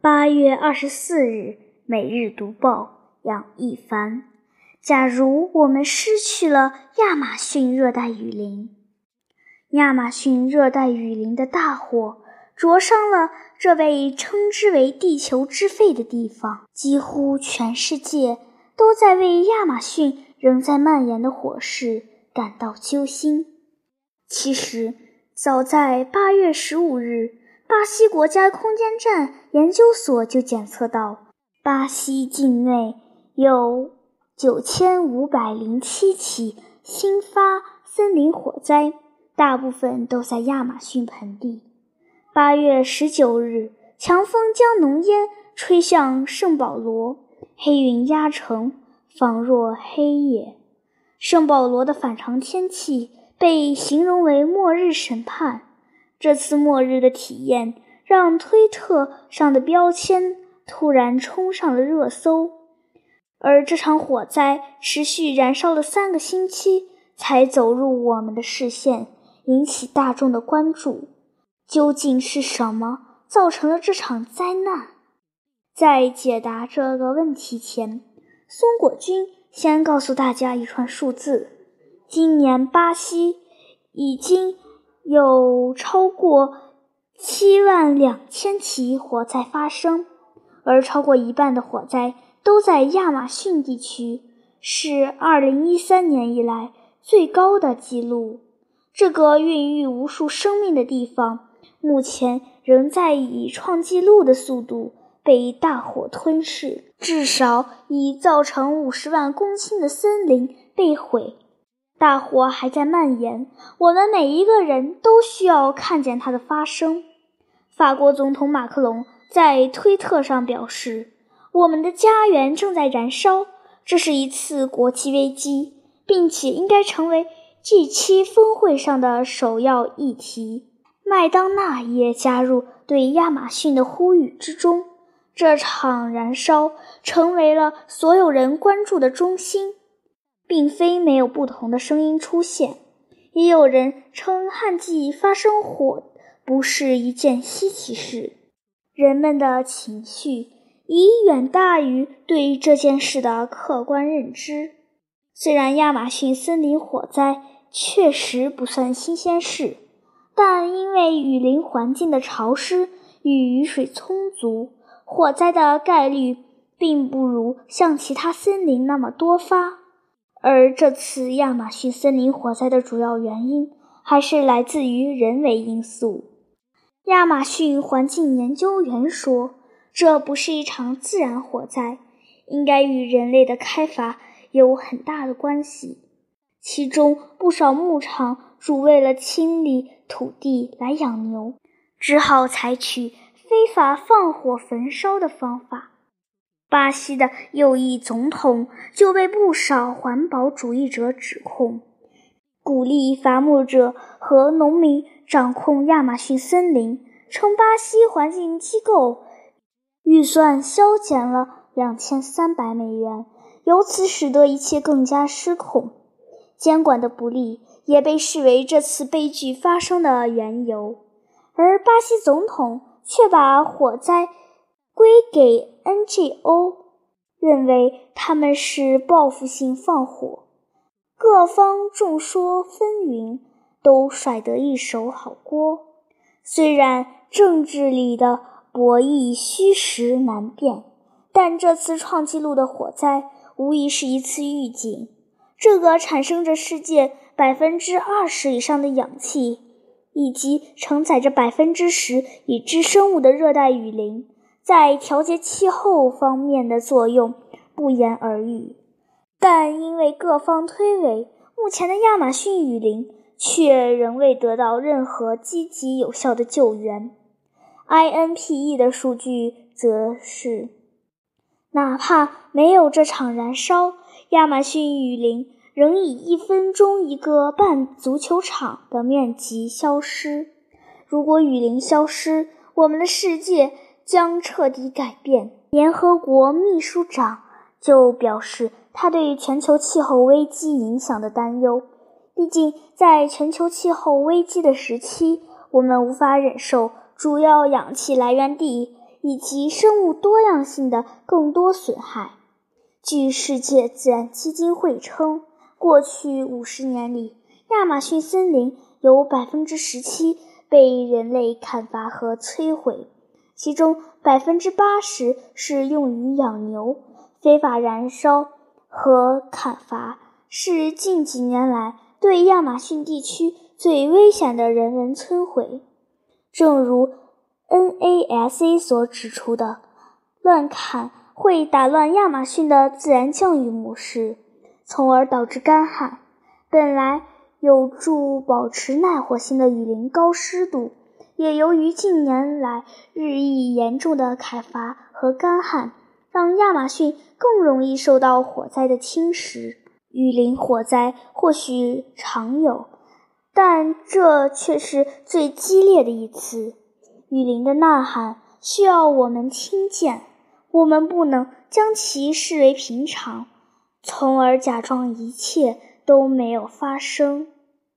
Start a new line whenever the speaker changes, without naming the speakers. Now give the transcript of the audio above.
八月二十四日，《每日读报》杨一凡。假如我们失去了亚马逊热带雨林，亚马逊热带雨林的大火灼伤了这被称之为“地球之肺”的地方，几乎全世界都在为亚马逊仍在蔓延的火势感到揪心。其实，早在八月十五日。巴西国家空间站研究所就检测到，巴西境内有九千五百零七起新发森林火灾，大部分都在亚马逊盆地。八月十九日，强风将浓烟吹向圣保罗，黑云压城，仿若黑夜。圣保罗的反常天气被形容为“末日审判”。这次末日的体验让推特上的标签突然冲上了热搜，而这场火灾持续燃烧了三个星期才走入我们的视线，引起大众的关注。究竟是什么造成了这场灾难？在解答这个问题前，松果君先告诉大家一串数字：今年巴西已经。有超过七万两千起火灾发生，而超过一半的火灾都在亚马逊地区，是二零一三年以来最高的纪录。这个孕育无数生命的地方，目前仍在以创纪录的速度被大火吞噬，至少已造成五十万公顷的森林被毁。大火还在蔓延，我们每一个人都需要看见它的发生。法国总统马克龙在推特上表示：“我们的家园正在燃烧，这是一次国际危机，并且应该成为 G7 峰会上的首要议题。”麦当娜也加入对亚马逊的呼吁之中。这场燃烧成为了所有人关注的中心。并非没有不同的声音出现，也有人称旱季发生火不是一件稀奇事。人们的情绪已远大于对这件事的客观认知。虽然亚马逊森林火灾确实不算新鲜事，但因为雨林环境的潮湿与雨水充足，火灾的概率并不如像其他森林那么多发。而这次亚马逊森林火灾的主要原因还是来自于人为因素。亚马逊环境研究员说：“这不是一场自然火灾，应该与人类的开发有很大的关系。其中不少牧场主为了清理土地来养牛，只好采取非法放火焚烧的方法。”巴西的右翼总统就被不少环保主义者指控，鼓励伐木者和农民掌控亚马逊森林，称巴西环境机构预算削减了两千三百美元，由此使得一切更加失控。监管的不力也被视为这次悲剧发生的缘由，而巴西总统却把火灾。归给 NGO，认为他们是报复性放火，各方众说纷纭，都甩得一手好锅。虽然政治里的博弈虚实难辨，但这次创纪录的火灾无疑是一次预警。这个产生着世界百分之二十以上的氧气，以及承载着百分之十已知生物的热带雨林。在调节气候方面的作用不言而喻，但因为各方推诿，目前的亚马逊雨林却仍未得到任何积极有效的救援。INPE 的数据则是，哪怕没有这场燃烧，亚马逊雨林仍以一分钟一个半足球场的面积消失。如果雨林消失，我们的世界。将彻底改变。联合国秘书长就表示，他对全球气候危机影响的担忧。毕竟，在全球气候危机的时期，我们无法忍受主要氧气来源地以及生物多样性的更多损害。据世界自然基金会称，过去五十年里，亚马逊森林有百分之十七被人类砍伐和摧毁，其中百分之八十是用于养牛。非法燃烧和砍伐是近几年来对亚马逊地区最危险的人文摧毁。正如 NASA 所指出的，乱砍会打乱亚马逊的自然降雨模式，从而导致干旱。本来有助保持耐火性的雨林高湿度，也由于近年来日益严重的砍伐和干旱，让亚马逊更容易受到火灾的侵蚀。雨林火灾或许常有。但这却是最激烈的一次。雨林的呐喊需要我们听见，我们不能将其视为平常，从而假装一切都没有发生。